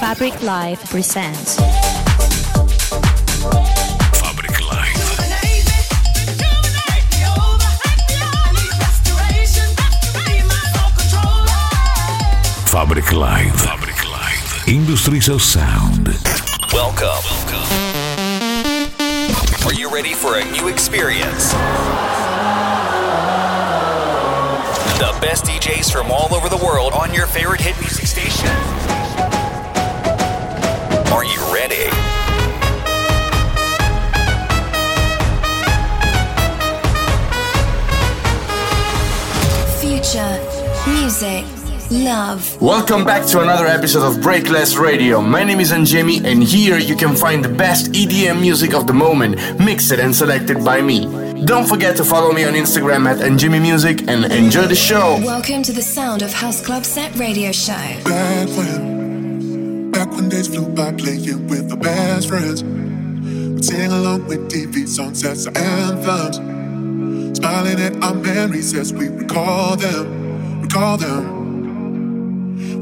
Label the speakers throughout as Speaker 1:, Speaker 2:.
Speaker 1: Fabric Live presents.
Speaker 2: Fabric Live. Fabric Live. Fabric Live. Industries of Sound.
Speaker 3: Welcome. Are you ready for a new experience? The best DJs from all over the world on your favorite hit music station. Are you ready?
Speaker 4: Future, music, love.
Speaker 5: Welcome back to another episode of Breakless Radio. My name is Angemi, and here you can find the best EDM music of the moment, mixed and selected by me. Don't forget to follow me on Instagram at Angemi Music and enjoy the show.
Speaker 4: Welcome to the Sound of House Club Set radio show.
Speaker 6: Days flew by playing with our best friends. We'd sing along with TV songs as our anthems. Smiling at our memories as we recall them, recall them.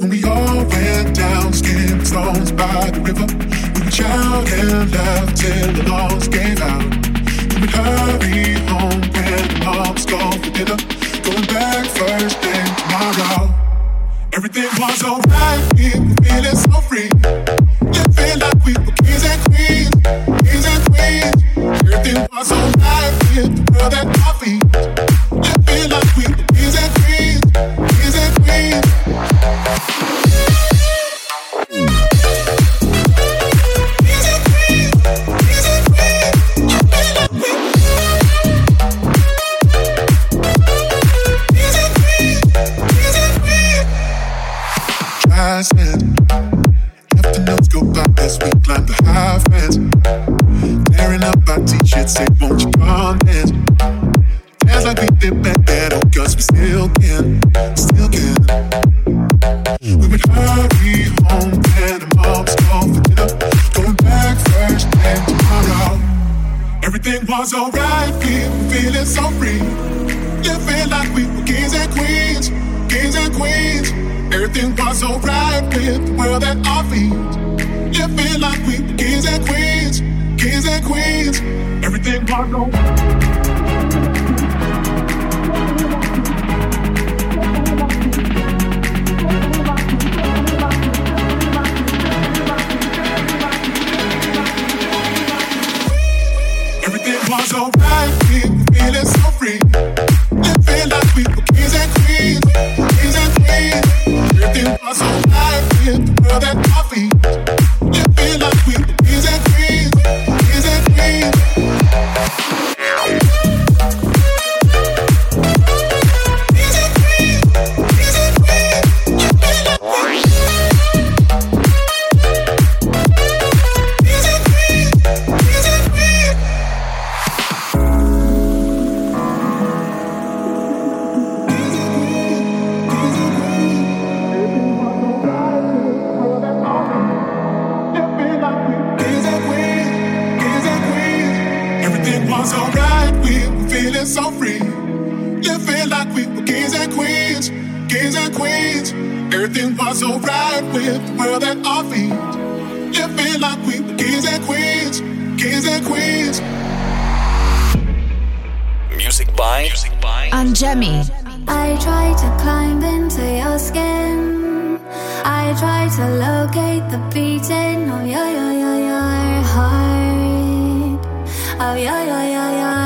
Speaker 6: When we all went down, skipping stones by the river. We would shout and laugh till the lungs gave out. We would hurry home when the moms go for dinner. Going back first thing tomorrow. Everything was alright, feeling so free. Living like we were kings and queens, kings and queens. Everything was the. Living like we were kings and queens, kings and queens. Everything was queens, kings and queens. Everything was alright with the world at our feet. Living like we were kings and queens, kings and queens.
Speaker 3: Music by Music by
Speaker 1: Angemi.
Speaker 7: I try to climb into your skin. I try to locate the beating of your, your, your, your heart. Of your, your, your, your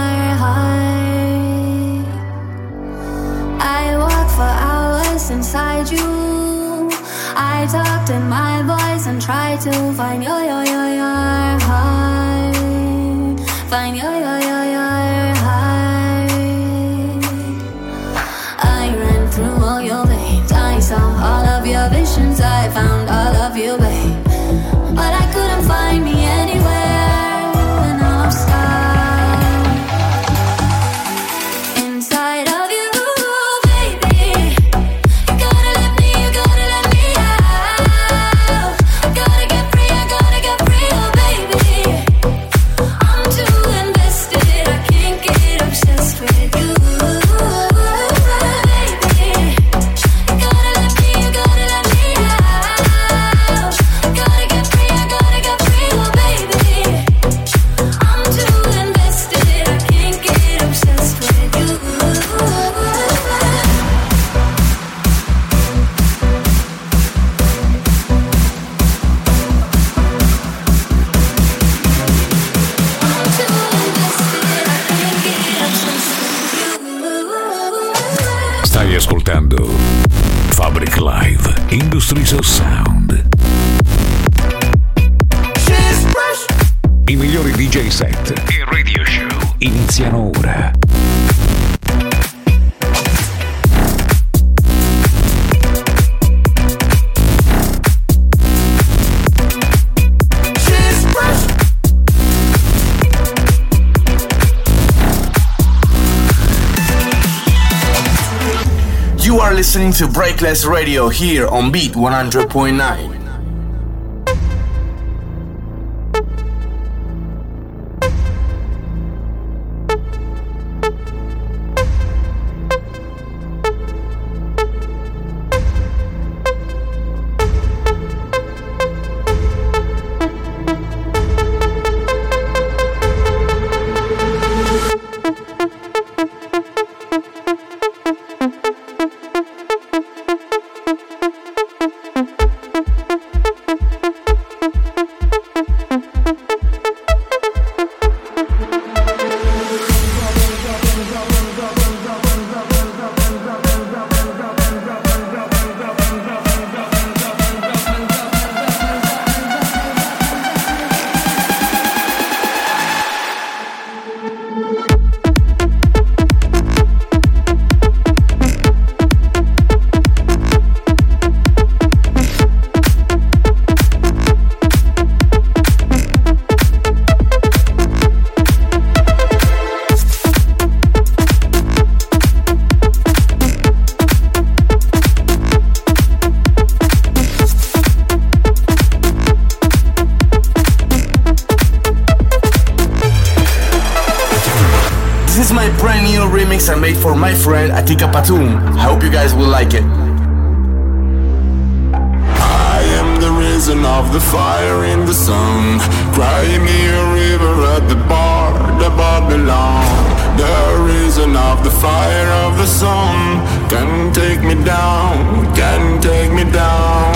Speaker 7: hours inside you. I talked in my voice and tried to find your, your, your, your heart. Find your
Speaker 8: migliori DJ set e radio show iniziano ora.
Speaker 5: You are listening to Breakless Radio here on Beat 100.9. remix I made for my friend Atika Patum. I hope you guys will like it.
Speaker 9: I am the reason of the fire in the sun. Cry me a river at the bar, the Babylon. The reason of the fire of the sun can take me down, can take me down.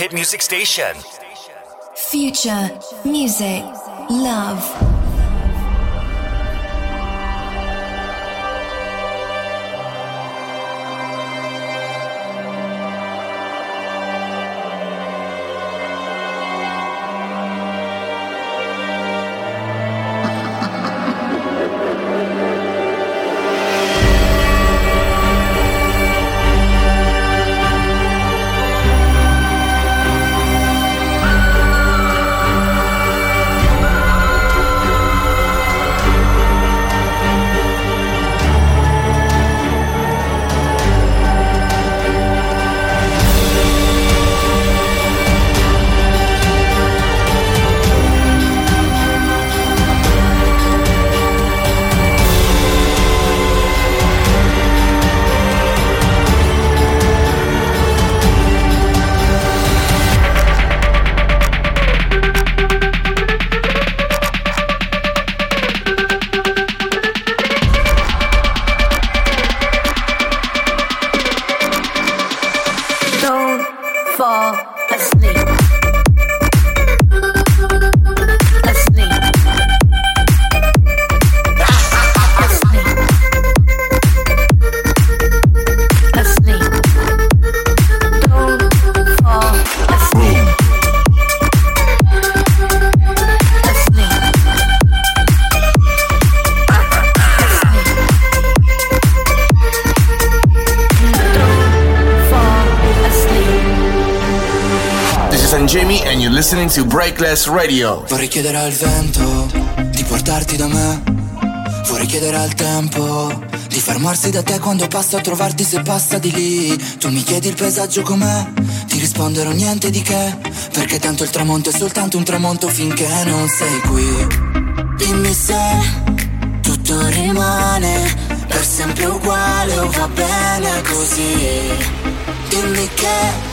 Speaker 3: Hit music station.
Speaker 10: Future, music, love.
Speaker 5: Breakless Radio.
Speaker 11: Vorrei chiedere al vento di portarti da me. Vorrei chiedere al tempo di fermarsi da te quando passo a trovarti se passa di lì. Tu mi chiedi il paesaggio com'è, ti risponderò niente di che. Perché tanto il tramonto è soltanto un tramonto finché non sei qui. Dimmi se tutto rimane per sempre uguale o va bene così. Dimmi che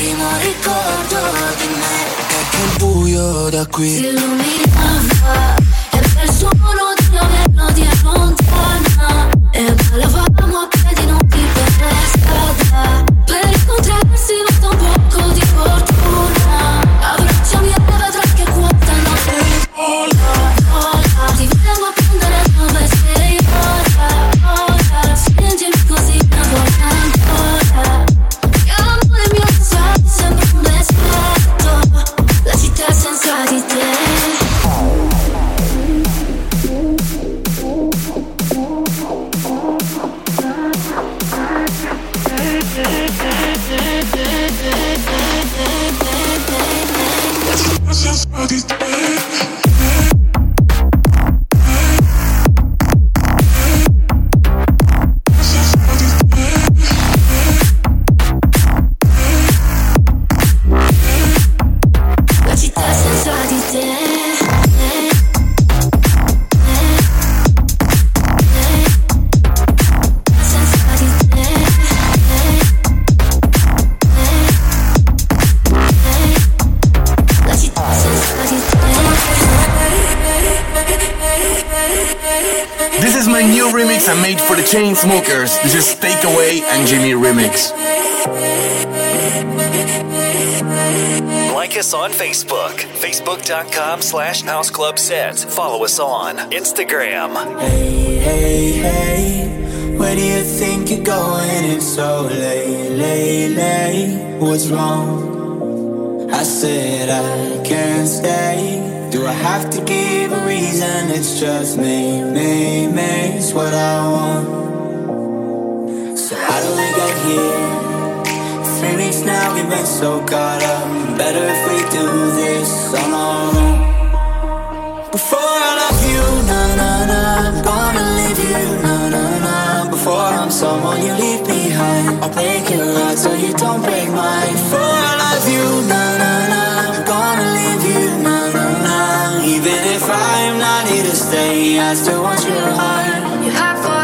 Speaker 11: primo ricordo di me. È che il buio da qui.
Speaker 12: Si illuminava e per suono di una melodia lontana e ballavamo a piedi nudi per la strada
Speaker 5: Chainsmokers. This is Takeaway Angemi Remix.
Speaker 3: Like us on Facebook, facebook.com slash House Club Set. Follow us on Instagram.
Speaker 11: Hey, hey, hey, where do you think you're going? It's so late, late, late. What's wrong? I said I can't stay. Do I have to give a reason? It's just me, me, me. It's what I want. Here? Weeks now, we've been so caught up. Better if we do this on our own. Before I love you, na na na, gonna leave you, na na na. Before I'm someone you leave behind, I'll break your heart so you don't break mine. Before I love you, na na na, gonna leave you, na na na. Even if I'm not here to stay, I still want your heart.
Speaker 12: You have for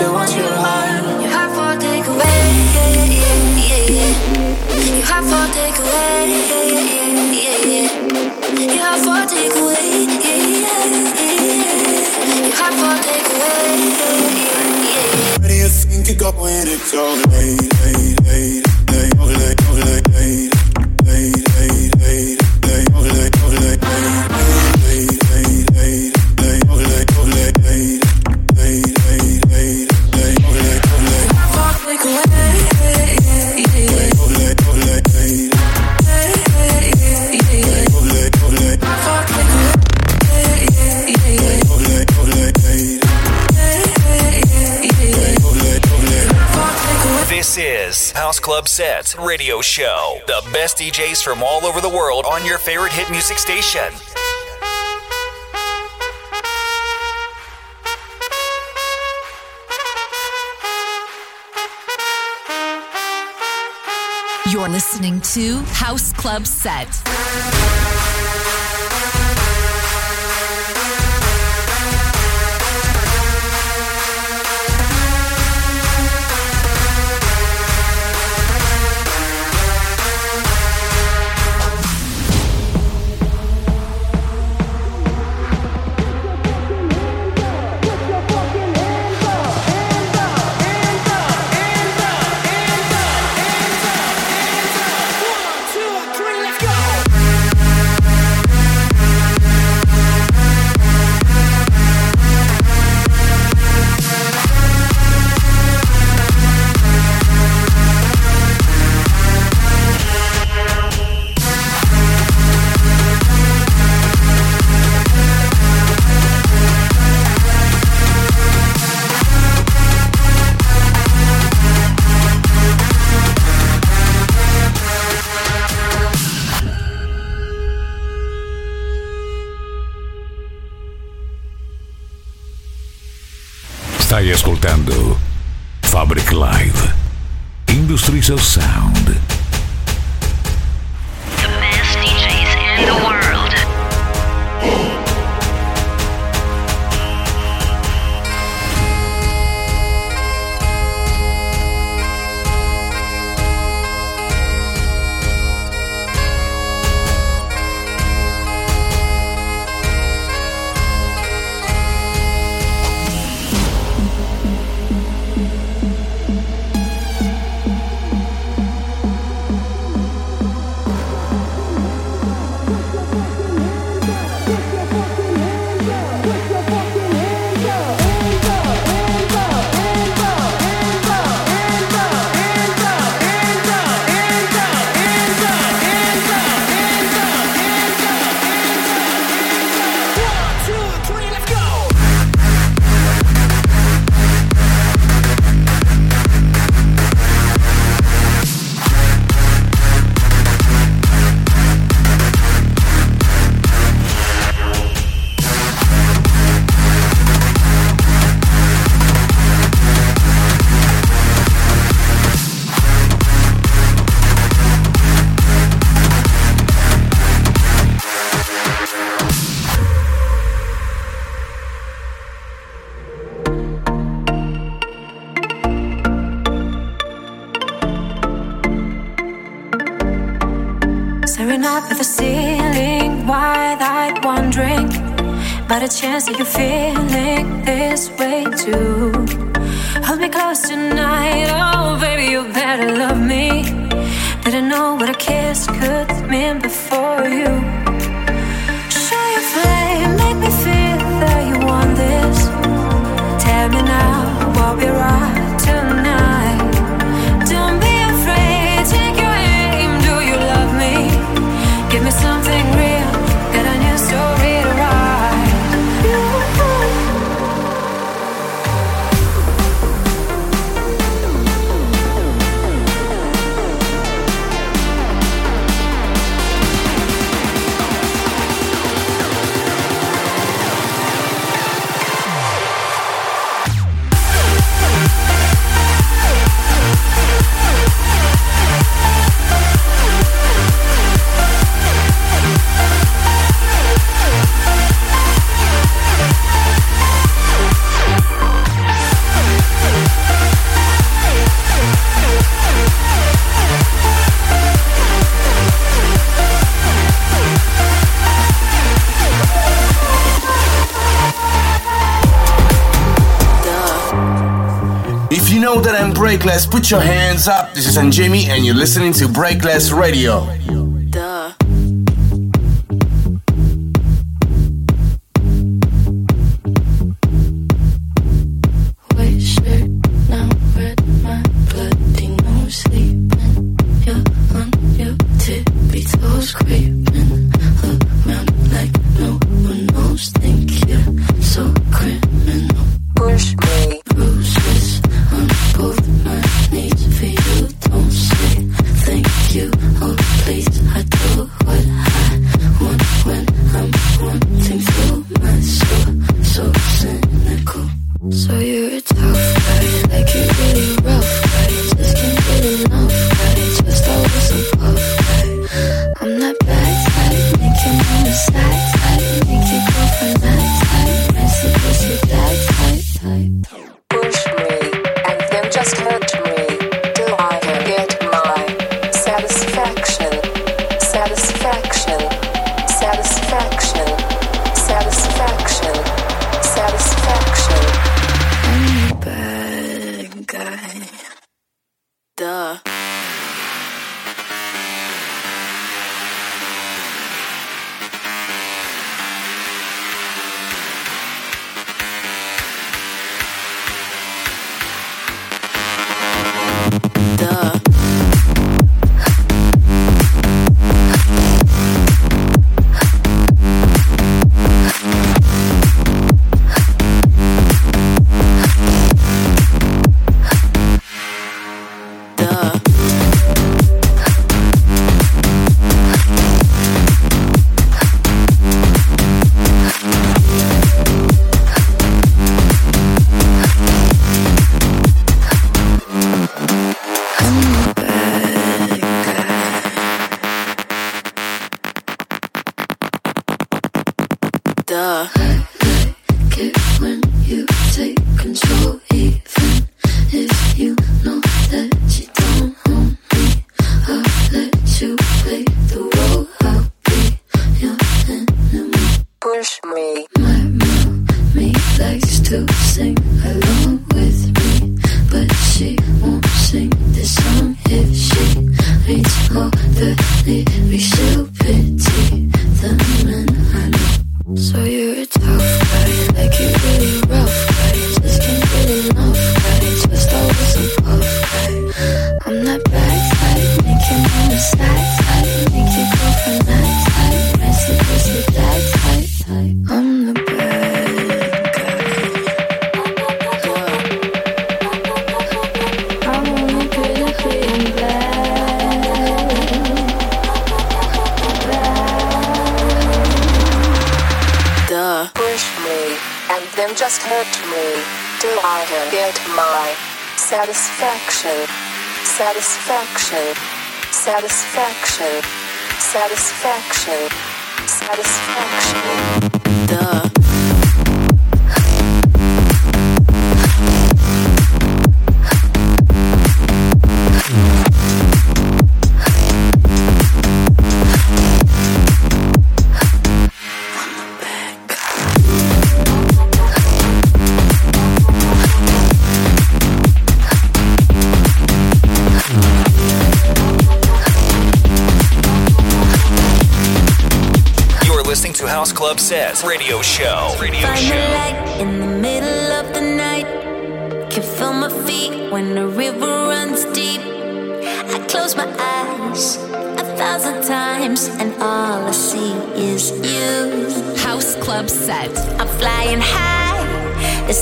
Speaker 11: still want your heart.
Speaker 2: Your heart for takeaway, yeah, yeah, yeah, yeah. Your heart for takeaway, yeah, yeah, yeah, yeah. Your heart for takeaway, yeah, yeah, yeah. Your heart for takeaway, yeah, yeah, yeah.
Speaker 9: Where do you think you go when it's all late, late, late, late, oh, oh, late, late, late,
Speaker 3: Radio Show. The best DJs from all over the world on your favorite hit music station.
Speaker 13: You're listening to House Club Set.
Speaker 8: Stai ascoltando Fabric Live. Industries of Sound.
Speaker 2: About a chance that you're feeling this way too. Hold me close tonight, oh baby, you better love me. Didn't know what a kiss could mean before you. Show your flame, make me feel that you want this. Tell me now what we're at
Speaker 14: Breakless, put your hands up. This is Jamie, and you're listening to Breakless Radio.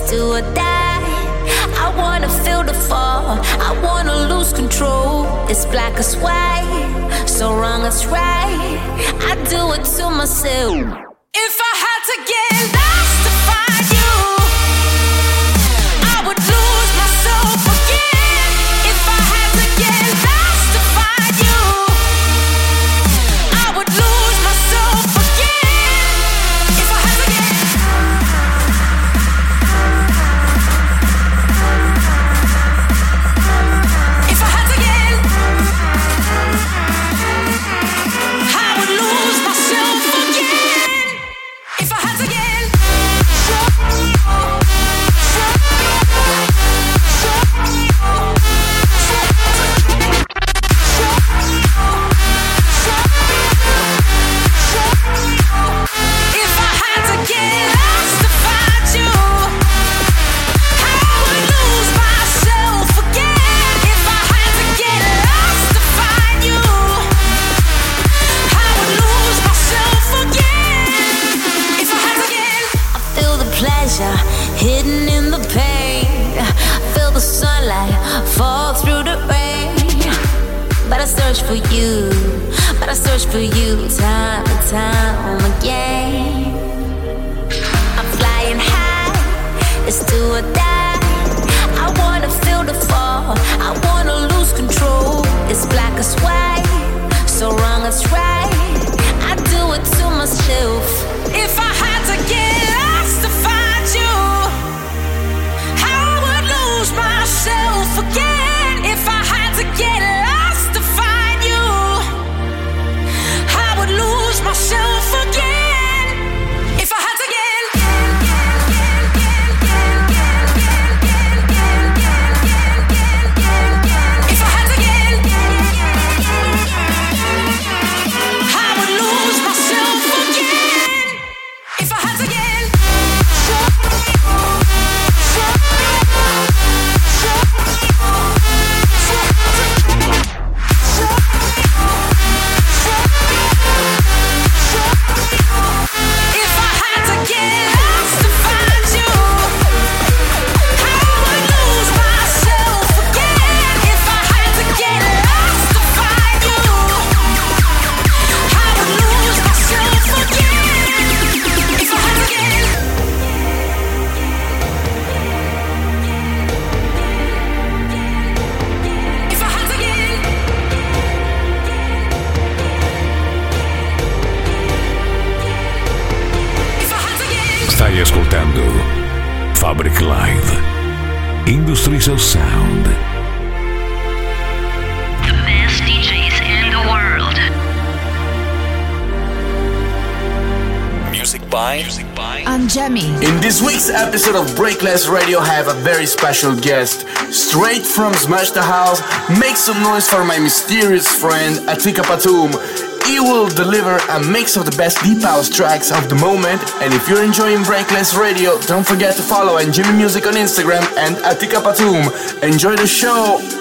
Speaker 2: It's do or die. I wanna feel the fall. I wanna lose control. It's black as white. So wrong as right. I do it to myself. If I had to get lost
Speaker 5: episode of Breakless Radio, I have a very special guest. Straight from Smash the House, make some noise for my mysterious friend Atika Patum. He will deliver a mix of the best deep house tracks of the moment. And if you're enjoying Breakless Radio, don't forget to follow Angemi Music on Instagram and Atika Patum. Enjoy the show!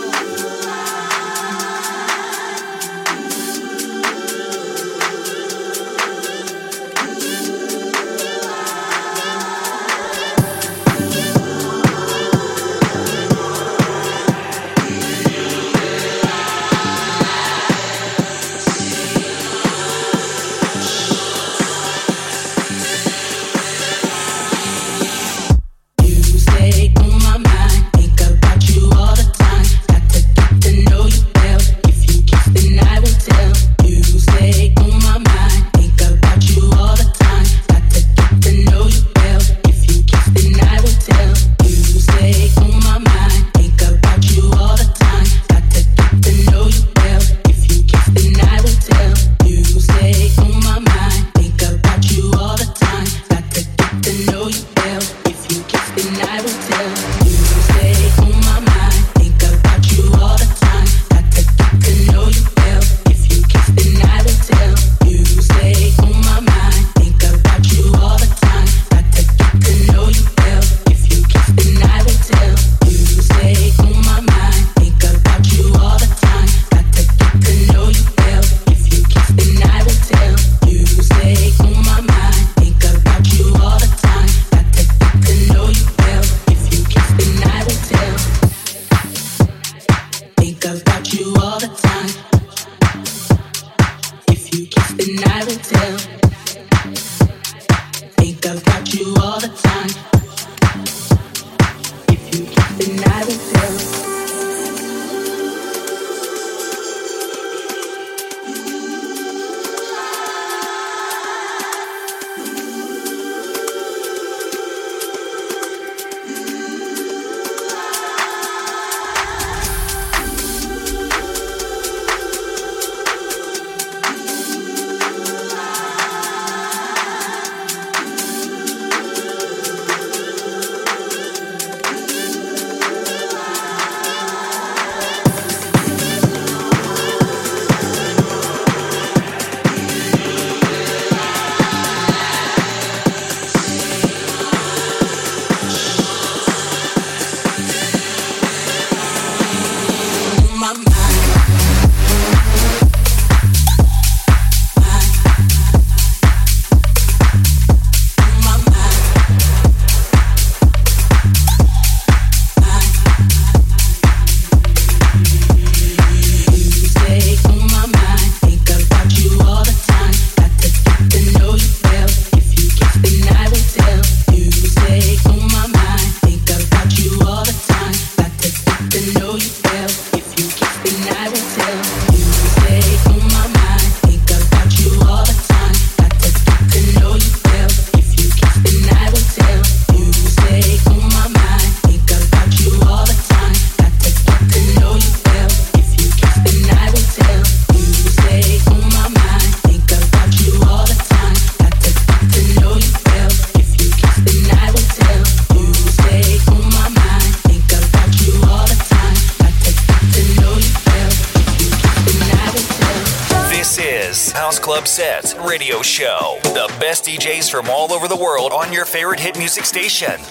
Speaker 3: Music station.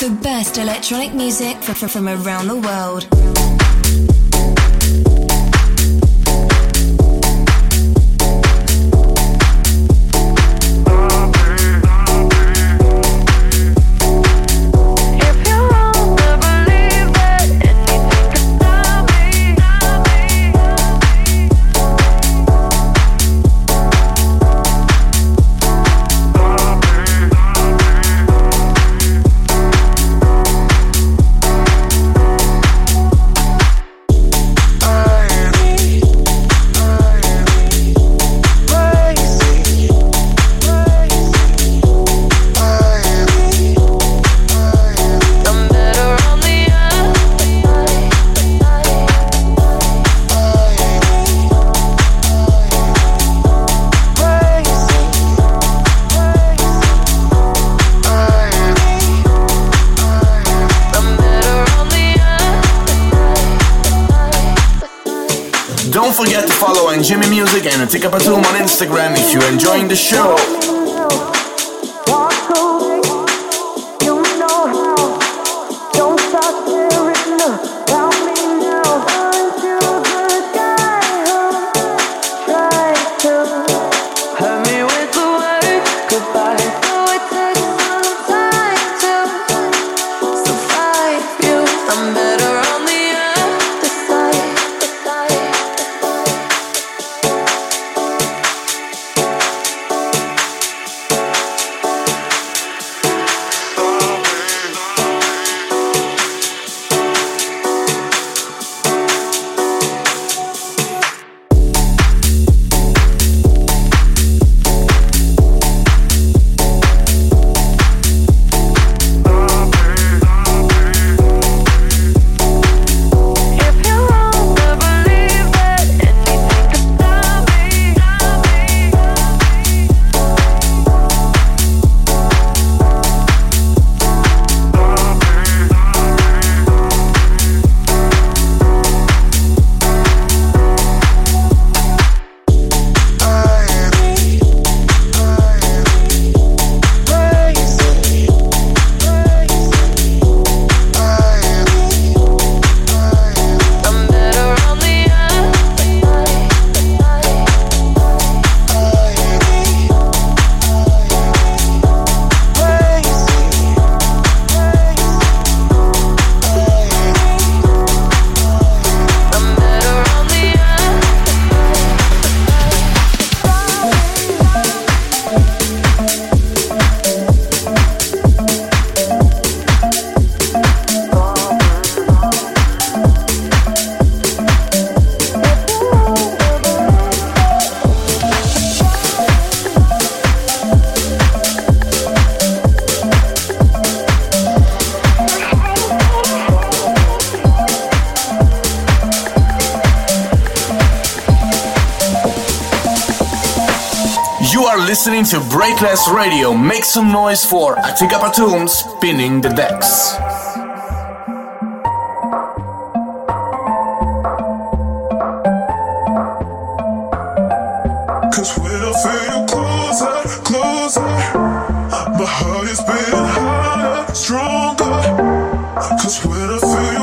Speaker 12: The best electronic music from around the world.
Speaker 10: Angemi Music and Tika Batum on Instagram if you're enjoying the show. to Breakless Radio. Make some noise for Atika Patum spinning the decks.
Speaker 3: Cause when I feel closer, closer, my heart is beating harder,
Speaker 10: stronger. Cause when I feel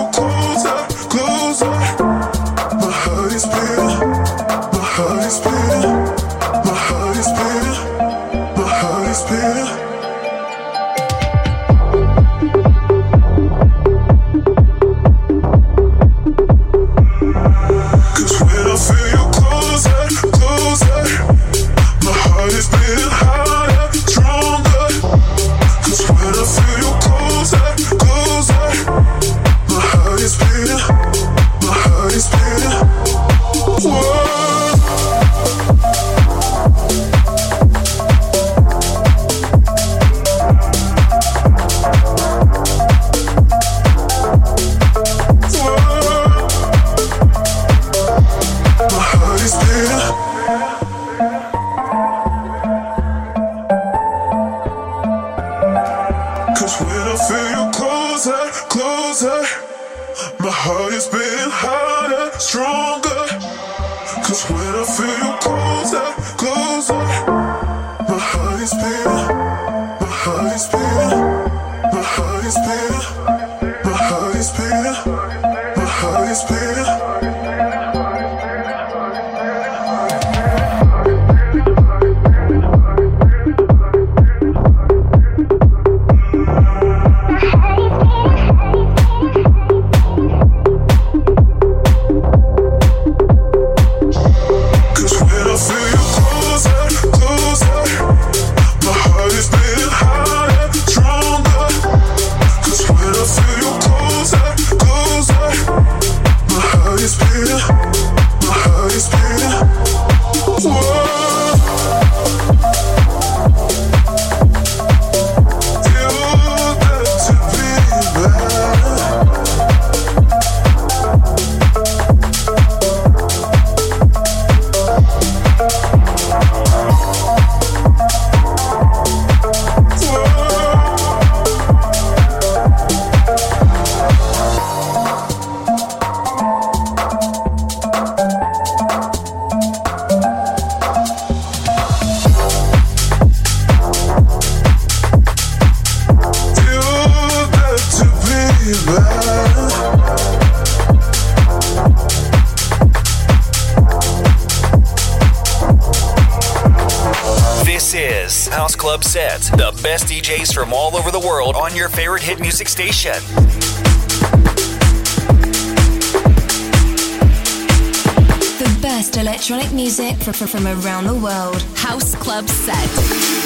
Speaker 10: from around the world.
Speaker 13: House Club Set.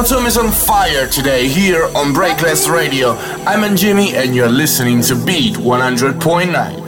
Speaker 5: Atom is on fire today here on Breakless Radio. I'm Angemi and you're listening to Beat 100.9.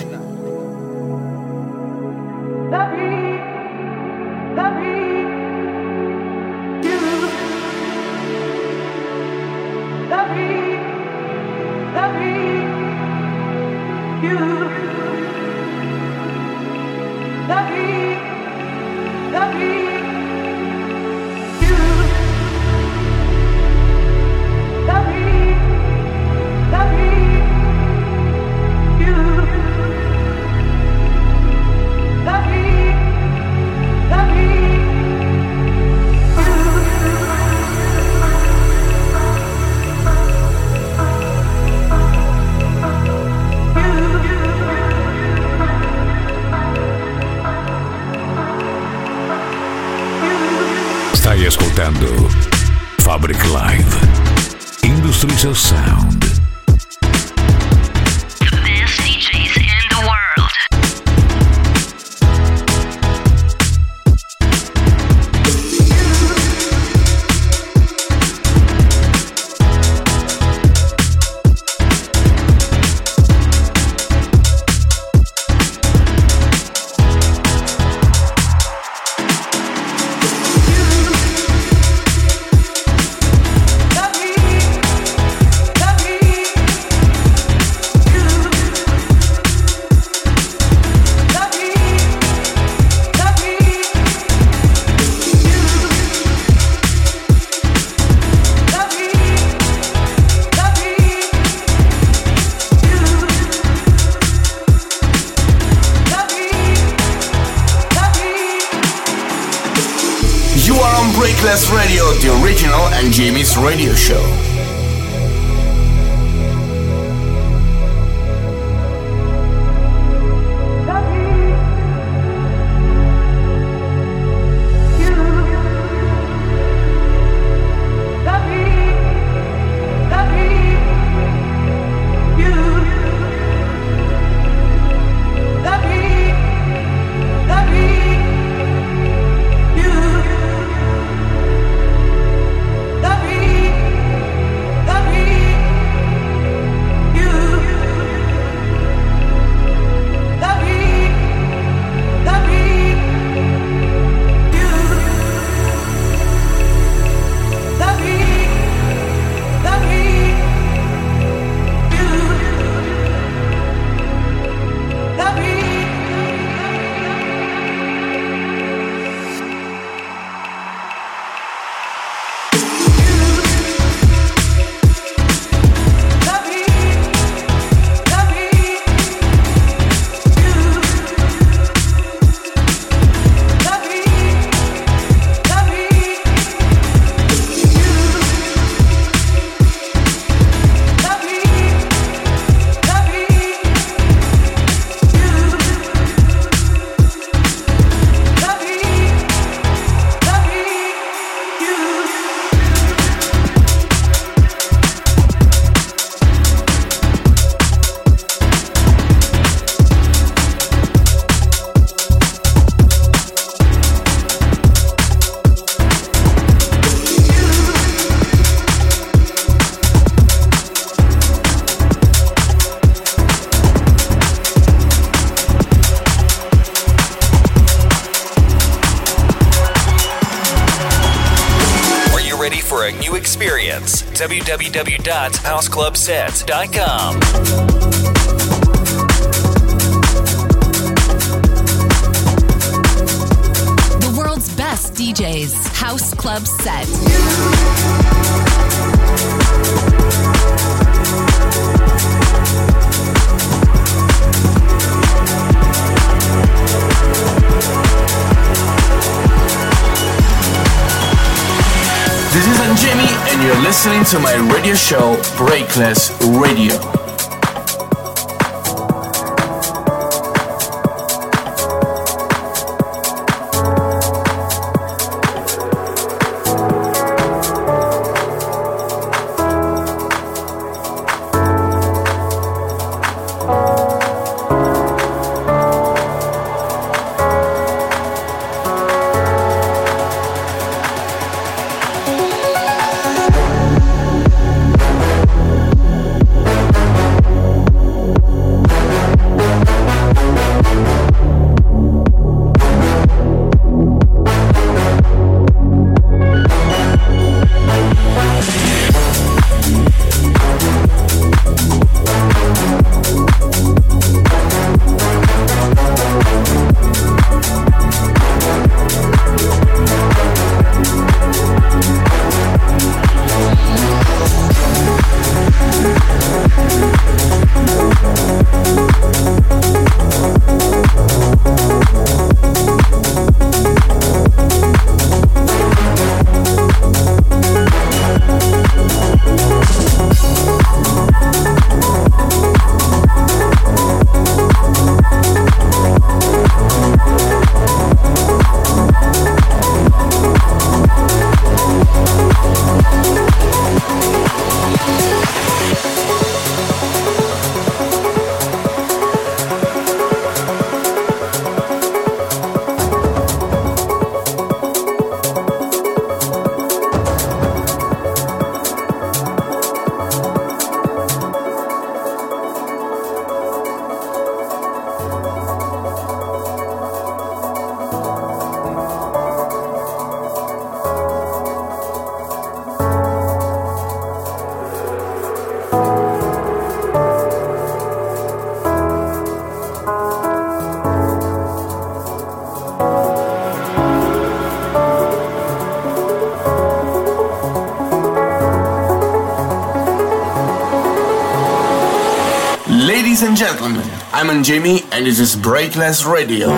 Speaker 5: radio show.
Speaker 3: Experience. www.houseclubset.com.
Speaker 13: The world's best DJs. House Club Set.
Speaker 5: This is Angemi, and you're listening to my radio show, Breakless Radio. Angemi, and this is Breakless Radio.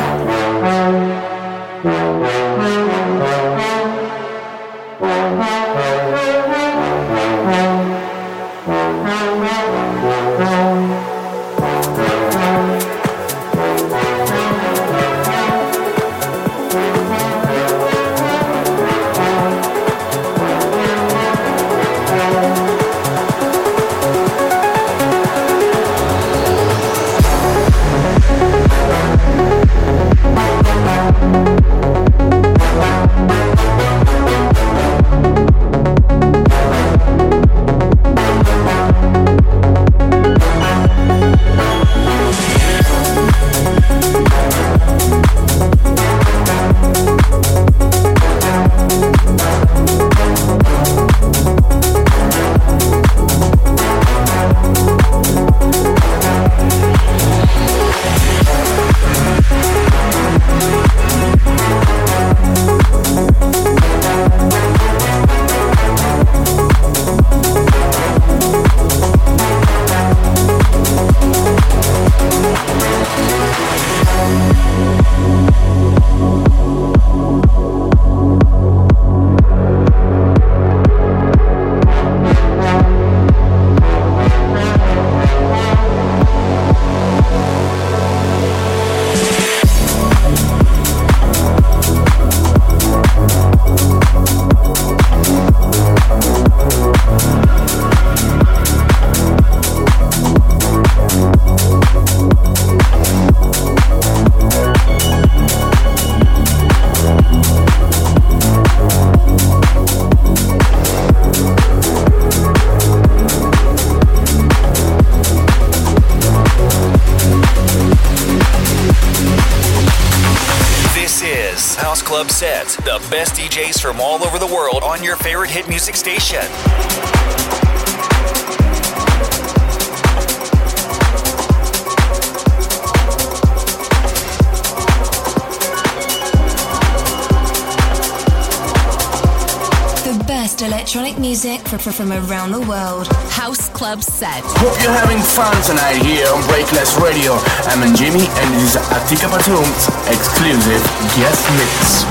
Speaker 15: From,
Speaker 4: from around the world.
Speaker 13: House Club Set.
Speaker 5: Hope you're having fun tonight here on Breakless Radio. I'm Angemi and this is Atika Patum's exclusive guest mix.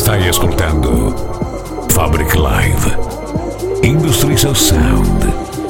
Speaker 9: Stai ascoltando Fabric Live Industries of Sound.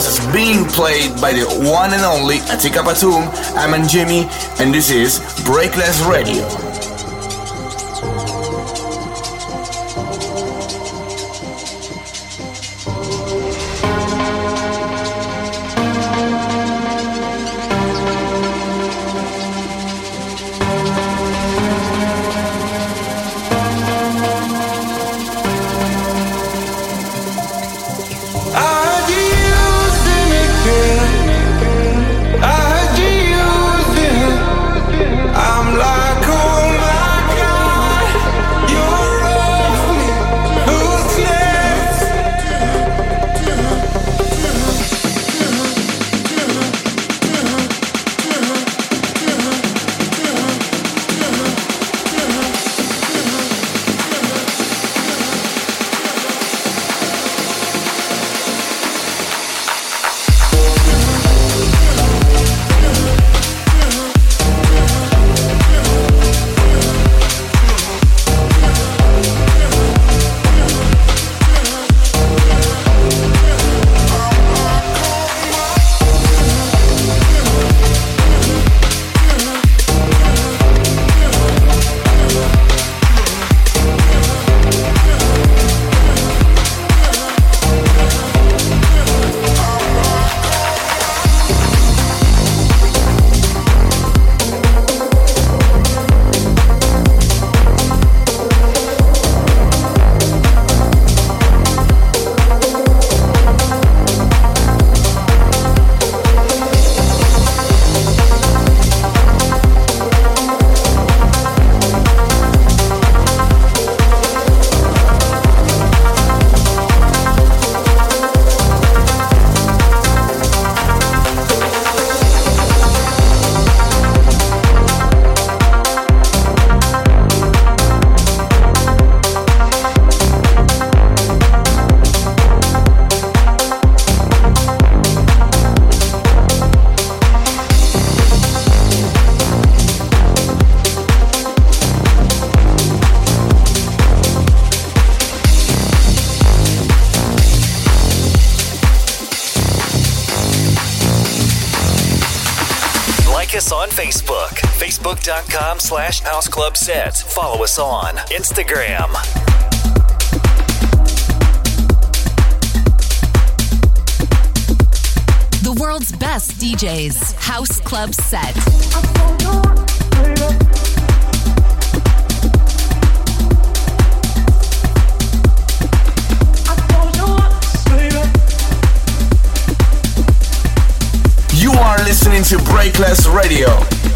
Speaker 5: Played by the one and only Atika Patum. I'm Angemi, and this is Breakless Radio.
Speaker 3: facebook.com slash House Club Set. Follow us on Instagram.
Speaker 13: The world's best DJs. House Club Set.
Speaker 2: You are listening to Breakless Radio.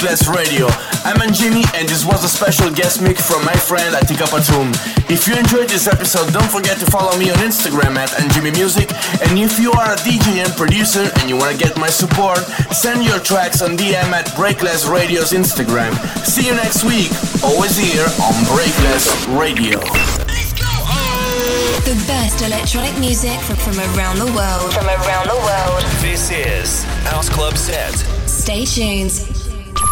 Speaker 2: Episode of Breakless Radio. I'm Angemi, and this was a special guest mix from my friend Atika Patum. If you enjoyed this episode, don't forget to follow me on Instagram at Angemi Music. And if you are a DJ and producer and you want to get my support, send your tracks on DM at Breakless Radio's Instagram. See you next week, always here on Breakless Radio.
Speaker 4: The best electronic music from, from around the world. From around the world.
Speaker 3: This is House Club Set.
Speaker 4: Stay tuned.